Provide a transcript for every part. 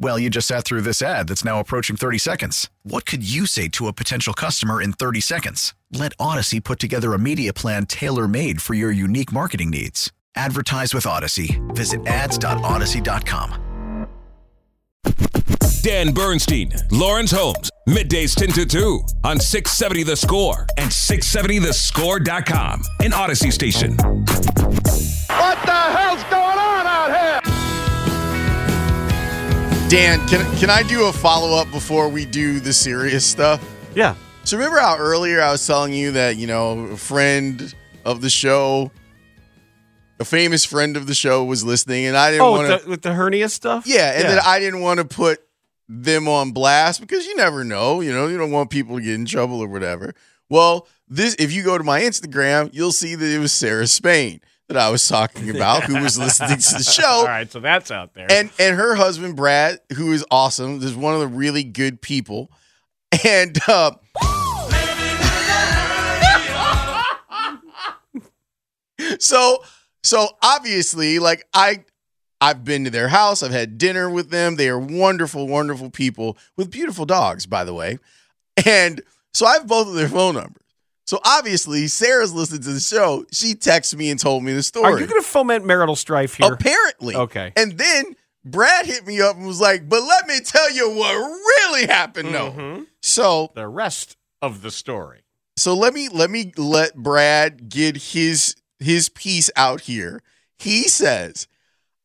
Well, you just sat through this ad that's now approaching 30 seconds. What could you say to a potential customer in 30 seconds? Let Audacy put together a media plan tailor made for your unique marketing needs. Advertise with Audacy. Visit ads.audacy.com. Dan Bernstein, Lawrence Holmes, middays 10 to 2 on 670 The Score and 670thescore.com, an Audacy station. Dan, can can I do a follow up before we do the serious stuff? Yeah. So remember how earlier I was telling you that you know a friend of the show, a famous friend of the show, was listening, and I didn't Oh, want to. with the hernia stuff? Yeah, and Yeah. then I didn't want to put them on blast because you never know. You know, you don't want people to get in trouble or whatever. Well, this if you go to my Instagram, you'll see that it was Sarah Spain that I was talking about, who was listening to the show. All right, so that's out there. and and her husband Brad, who is awesome, is one of the really good people, and uh, so so obviously, like I. I've been to their house. I've had dinner with them. They are wonderful, wonderful people with beautiful dogs, by the way. And so I have both of their phone numbers. So obviously, Sarah's listening to the show. She texted me and told me the story. Are you going to foment marital strife here? Apparently. Okay. And then Brad hit me up and was like, but let me tell you what really happened though. Mhm. So The rest of the story. so let me let me let Brad get his his piece out here. He says,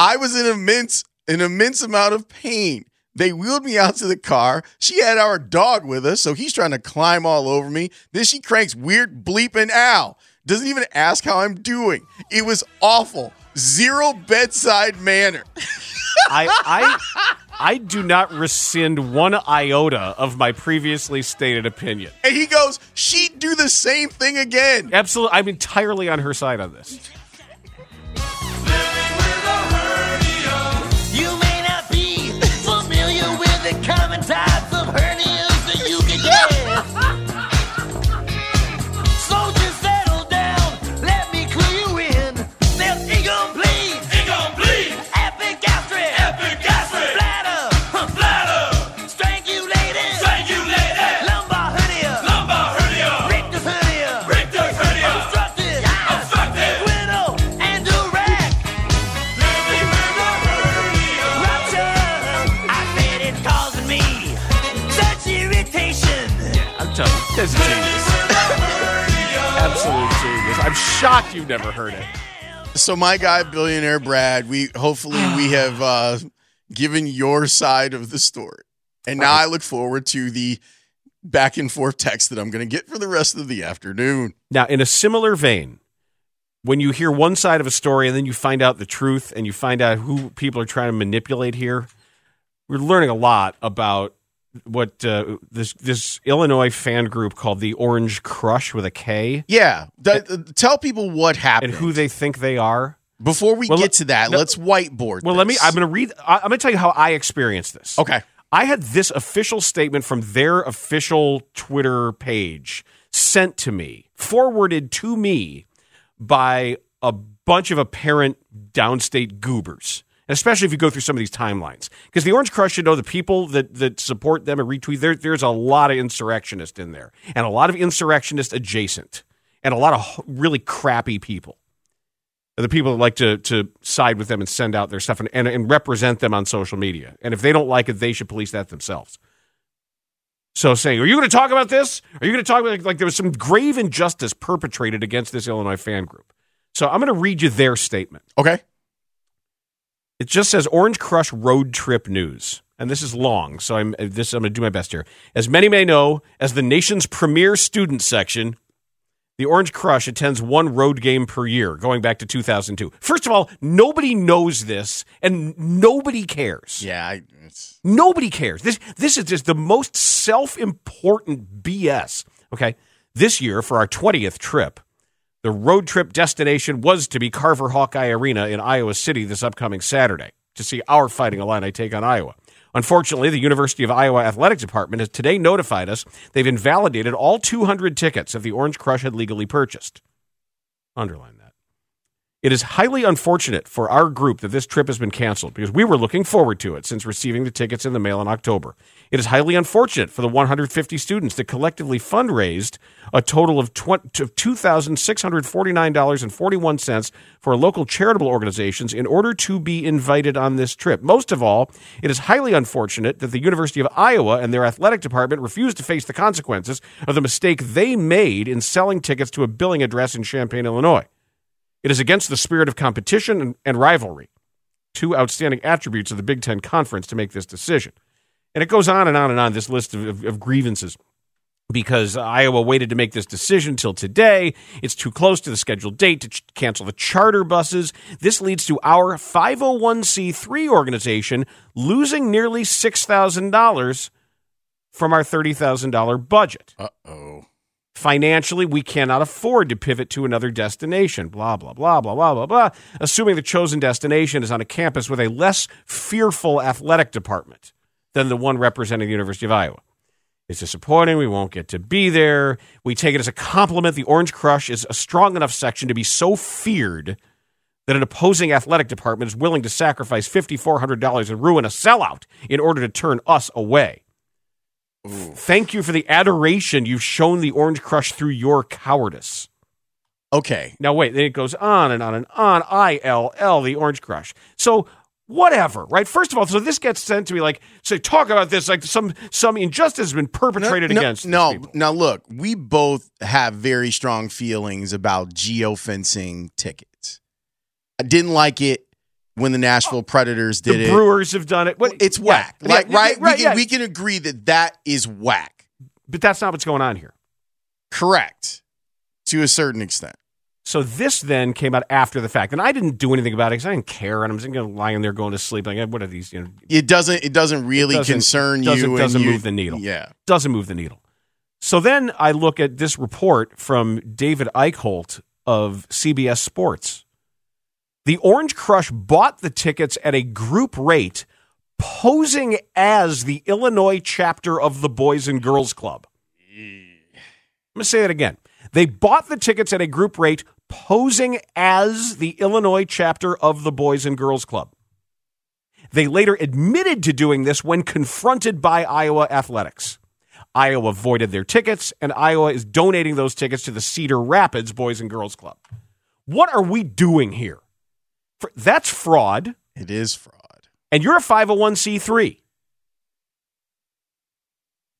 I was in immense an immense amount of pain. They wheeled me out to the car. She had our dog with us, so he's trying to climb all over me. Then she cranks weird bleeping ow. Doesn't even ask how I'm doing. It was awful. Zero bedside manner. I I I do not rescind one iota of my previously stated opinion. And he goes, she'd do the same thing again. Absolutely, I'm entirely on her side on this. Shocked you've never heard it. So my guy, billionaire Brad, we hopefully we have uh, given your side of the story, and now I look forward to the back and forth text that I'm going to get for the rest of the afternoon. Now, in a similar vein, when you hear one side of a story and then you find out the truth and you find out who people are trying to manipulate here, we're learning a lot about what uh, this this Illinois fan group called the Orange Krush with a K Yeah, th- th- tell people what happened and who they think they are. before we Well, get to that. no- let's whiteboard. Well, let me. I'm going to read. I- I'm going to tell you how I experienced this. okay. I had this official statement from their official Twitter page sent to me, forwarded to me by a bunch of apparent downstate goobers. Especially if you go through some of these timelines. Because the Orange Krush should know the people that, that support them and retweet, there, there's a lot of insurrectionists in there, and a lot of insurrectionist adjacent, and a lot of really crappy people. The people that like to to side with them and send out their stuff and, and, and represent them on social media. And if they don't like it, they should police that themselves. So saying, are you going to talk about this? Are you going to talk about like there was some grave injustice perpetrated against this Illinois fan group? So I'm going to read you their statement. Okay. It just says Orange Krush road trip news. And this is long, so I'm this I'm going to do my best here. As many may know, as the nation's premier student section, the Orange Krush attends one road game per year, going back to 2002. First of all, nobody knows this, and nobody cares. Yeah, I, Nobody cares. This this is just the most self-important BS. Okay, this year for our 20th trip, the road trip destination was to be Carver Hawkeye Arena in Iowa City this upcoming Saturday to see our Fighting Illini take on Iowa. Unfortunately, the University of Iowa Athletic Department has today notified us they've invalidated all 200 tickets that the Orange Krush had legally purchased. Underline that. It is highly unfortunate for our group that this trip has been canceled because we were looking forward to it since receiving the tickets in the mail in October. It is highly unfortunate for the 150 students that collectively fundraised a total of $2,649.41 for local charitable organizations in order to be invited on this trip. Most of all, it is highly unfortunate that the University of Iowa and their athletic department refused to face the consequences of the mistake they made in selling tickets to a billing address in Champaign, Illinois. It is against the spirit of competition and, and rivalry, two outstanding attributes of the Big Ten Conference to make this decision. And it goes on and on and on, this list of, of, of grievances. Because Iowa waited to make this decision till today. It's too close to the scheduled date to ch- cancel the charter buses. This leads to our 501c3 organization losing nearly $6,000 from our $30,000 budget. uh oh. Financially, we cannot afford to pivot to another destination. Blah, blah, blah, blah, blah, blah, blah. Assuming the chosen destination is on a campus with a less fearful athletic department than the one representing the University of Iowa. It's disappointing. We won't get to be there. We take it as a compliment. The Orange Krush is a strong enough section to be so feared that an opposing athletic department is willing to sacrifice $5,400 and ruin a sellout in order to turn us away. Thank you for the adoration you've shown the Orange Krush through your cowardice. Okay. Now, wait, then it goes on and on and on. I L L, the Orange Krush. So, whatever, right? First of all, so this gets sent to me like, say, talk about this like some some injustice has been perpetrated no, against. these No, now look, we both have very strong feelings about geofencing tickets. I didn't like it when the Nashville oh, Predators did the it. Brewers have done it. It's whack. yeah, like, yeah, right? right, we, can, yeah. we can agree that that is whack. But that's not what's going on here. Correct. To a certain extent. So this then came out after the fact, and I didn't do anything about it because I didn't care, and I'm just going to lie in there going to sleep. Like, what are these? You know, It doesn't it doesn't really doesn't- concern doesn't- you. doesn't you- move the needle. Yeah. doesn't move the needle. So then I look at this report from David Eickholt of CBS Sports. The Orange Krush bought the tickets at a group rate, posing as the Illinois chapter of the Boys and Girls Club. I'm going to say that again. They bought the tickets at a group rate, posing as the Illinois chapter of the Boys and Girls Club. They later admitted to doing this when confronted by Iowa Athletics. Iowa voided their tickets, and Iowa is donating those tickets to the Cedar Rapids Boys and Girls Club. What are we doing here? That's fraud, It is fraud. and you're a 501c3.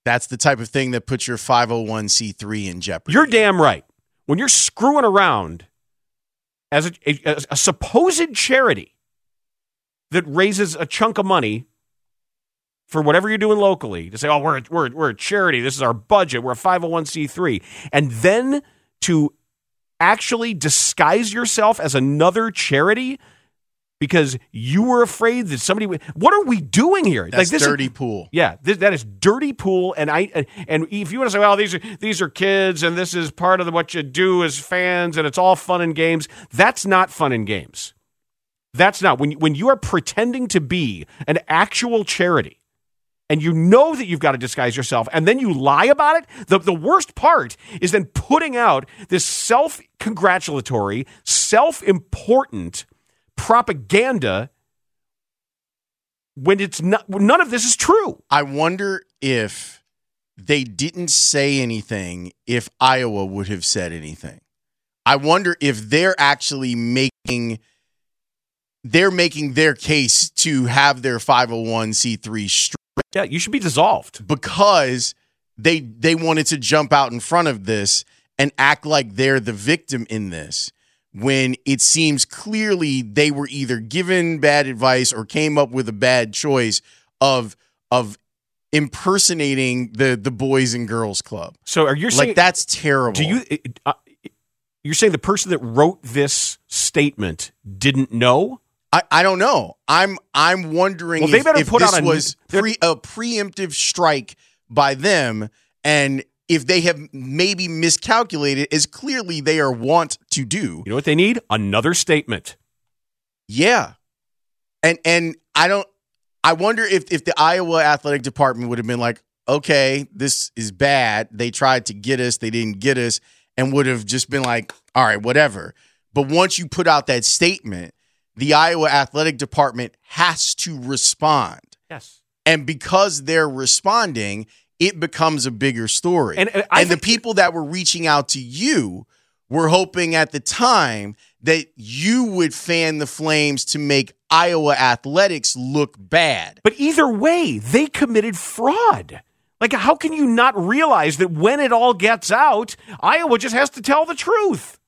That's the type of thing that puts your 501c3 in jeopardy. You're damn right. When you're screwing around as a, a, a supposed charity that raises a chunk of money for whatever you're doing locally to say, oh, we're, we're, we're a charity. This is our budget. We're a 501c3. And then to actually disguise yourself as another charity because you were afraid that somebody would. What are we doing here? That's this is- dirty pool. yeah, this, that is dirty pool, and I and, if you want to say, well, these are these are kids, and this is part of the, what you do as fans, and it's all fun and games. That's not fun and games. That's not when you- when you are pretending to be an actual charity, and you know that you've got to disguise yourself, and then you lie about it. The the worst part is then putting out this self congratulatory, self important propaganda when it's not none of this is true. I wonder if they didn't say anything if Iowa would have said anything. I wonder if they're actually making they're making their case to have their 501c3 straight Yeah, you should be dissolved. because they they wanted to jump out in front of this and act like they're the victim in this. When it seems clearly they were either given bad advice or came up with a bad choice of of impersonating the the boys and girls club. So are you saying like that's terrible? Do you? Uh, you're saying the person that wrote this statement didn't know? I, I don't know. I'm I'm wondering Well, they if, better if put this out a- was pre, a preemptive strike by them, and if they have maybe miscalculated, as clearly they are wont to do. You know what they need? Another statement. Yeah, and and I don't. I wonder if if the Iowa athletic department would have been like, okay, this is bad. They tried to get us, they didn't get us, and would have just been like, all right, whatever. But once you put out that statement, the Iowa athletic department has to respond. Yes. And because they're responding, it becomes a bigger story. And- uh, and I the people that were reaching out to you were hoping at the time that you would fan the flames to make Iowa athletics look bad. But either way, they committed fraud. Like, how can you not realize that when it all gets out, Iowa just has to tell the truth?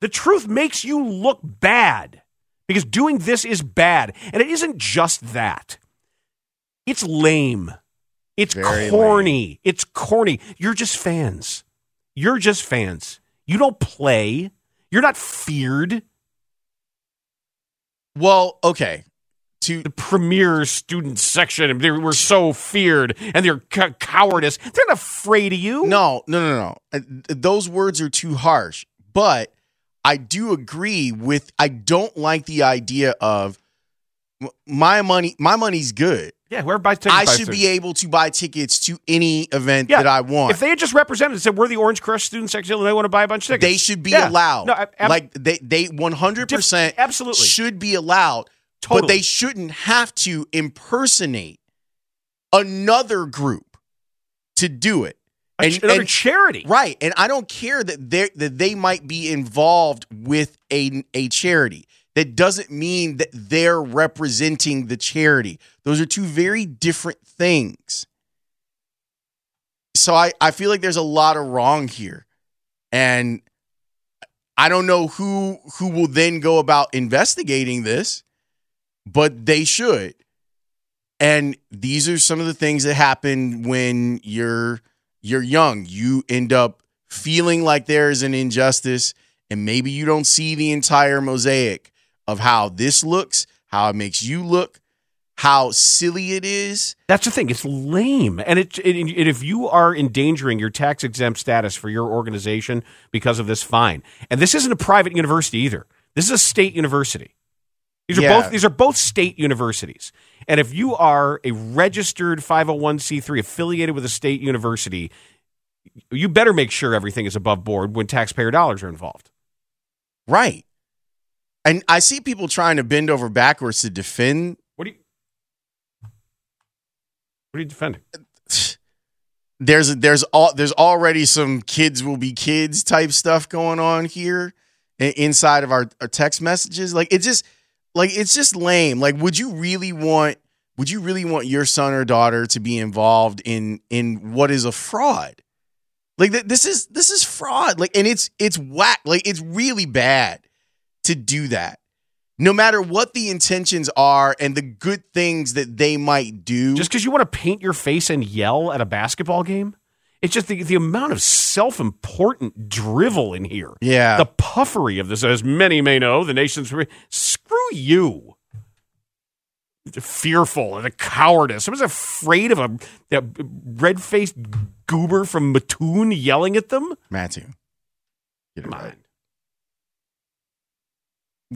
The truth makes you look bad because doing this is bad. And it isn't just that, it's lame. It's Very corny. It's corny. You're just fans. You're just fans. You don't play. You're not feared. Well, okay. To the premier student section, they were so feared, and they're c- cowardice. They're not afraid of you. No, no, no, no. Uh, Those words are too harsh. But I do agree with. I don't like the idea of my money. My money's good. Yeah, whoever buys tickets, I buys should tickets. be able to buy tickets to any event Yeah, that I want. If they had just represented and said we're the Orange Krush student section, and they want to buy a bunch of tickets, they should be Yeah. allowed. No, ab- like they they one hundred percent absolutely should be allowed. But they shouldn't have to impersonate another group to do it. A ch- another charity, right? And I don't care that they that they might be involved with a a charity. That doesn't mean that they're representing the charity. Those are two very different things. So I, I feel like there's a lot of wrong here. And I don't know who who will then go about investigating this, but they should. And these are some of the things that happen when you're you're young. You end up feeling like there is an injustice and maybe you don't see the entire mosaic of how this looks, how it makes you look, how silly it is. That's the thing. It's lame, and it, it, and if you are endangering your tax exempt status for your organization because of this, fine. And this isn't a private university either. This is a state university. These are Yeah. both these are both state universities. And if you are a registered 501c3 affiliated with a state university, you better make sure everything is above board when taxpayer dollars are involved. Right. And I see people trying to bend over backwards to defend. What do you What are you defending? there's there's all there's already some kids will be kids type stuff going on here inside of our, our text messages. Like it just like it's just lame. Like would you really want would you really want your son or daughter to be involved in in what is a fraud? Like th- this is this is fraud. Like and it's it's whack. Like it's really bad to do that no matter what the intentions are and the good things that they might do Just because you want to paint your face and yell at a basketball game? It's just the, the amount of self important drivel in here. Yeah. The puffery of this, as many may know, the nation's. Screw you. Fearful and the cowardice. I was afraid of a, a red faced goober from Mattoon yelling at them. Matthew Come on.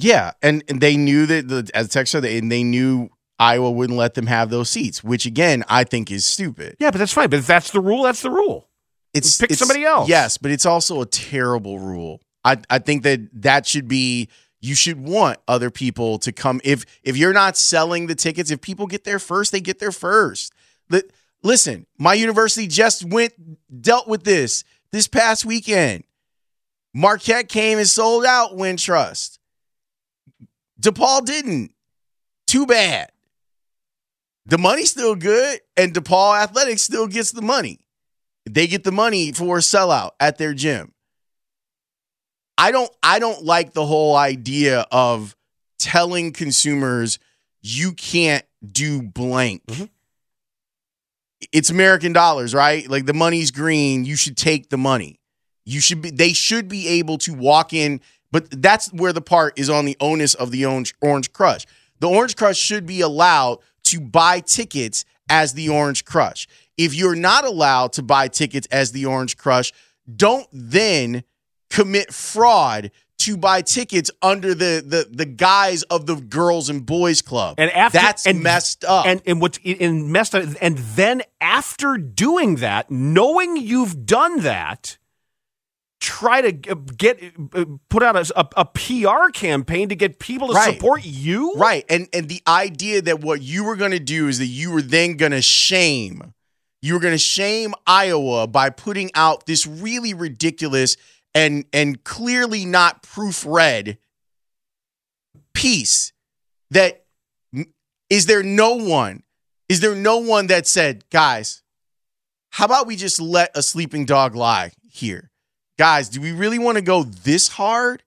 Yeah, and, and they knew that the as a texter, they and they knew Iowa wouldn't let them have those seats, which again I think is stupid. Yeah, but that's fine. But if that's the rule, that's the rule. It's Pick it's- somebody else. Yes, but it's also a terrible rule. I I think that that should be you should want other people to come if if you're not selling the tickets, if people get there first, they get there first. Li- Listen, my university just went dealt with this this past weekend. Marquette came and sold out Wintrust. DePaul didn't. Too bad. The money's still good, and DePaul Athletics still gets the money. They get the money for a sellout at their gym. I don't I don't like the whole idea of telling consumers you can't do blank. Mm-hmm. It's American dollars, right? Like the money's green, you should take the money. You should be they should be able to walk in, but that's where the part is on the onus of the orange orange krush. The orange krush should be allowed to buy tickets as the orange krush. If you're not allowed to buy tickets as the orange krush, don't then commit fraud to buy tickets under the the the guise of the girls and boys club. And after that's and, messed up. And and what's and messed up. And then after doing that, knowing you've done that, try to get uh, put out a, a, a PR campaign to get people to Right. support you. Right. And and the idea that what you were going to do is that you were then going to shame you were going to shame Iowa by putting out this really ridiculous and and clearly not proofread piece that is there no one is there no one that said guys how about we just let a sleeping dog lie here guys do we really want to go this hard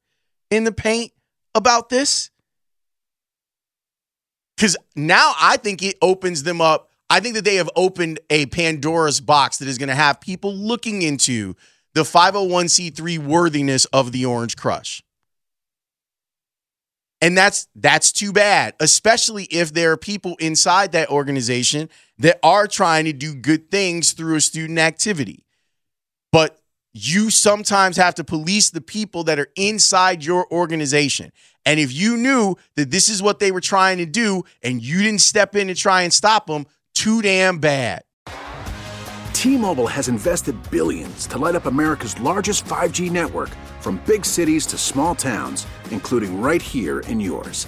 in the paint about this because now I think it opens them up. I think that they have opened a Pandora's box that is going to have people looking into the 501c3 worthiness of the Orange Krush. And that's that's too bad, especially if there are people inside that organization that are trying to do good things through a student activity. But you sometimes have to police the people that are inside your organization. And if you knew that this is what they were trying to do and you didn't step in and try and stop them, too damn bad. T-Mobile has invested billions to light up America's largest 5G network from big cities to small towns, including right here in yours.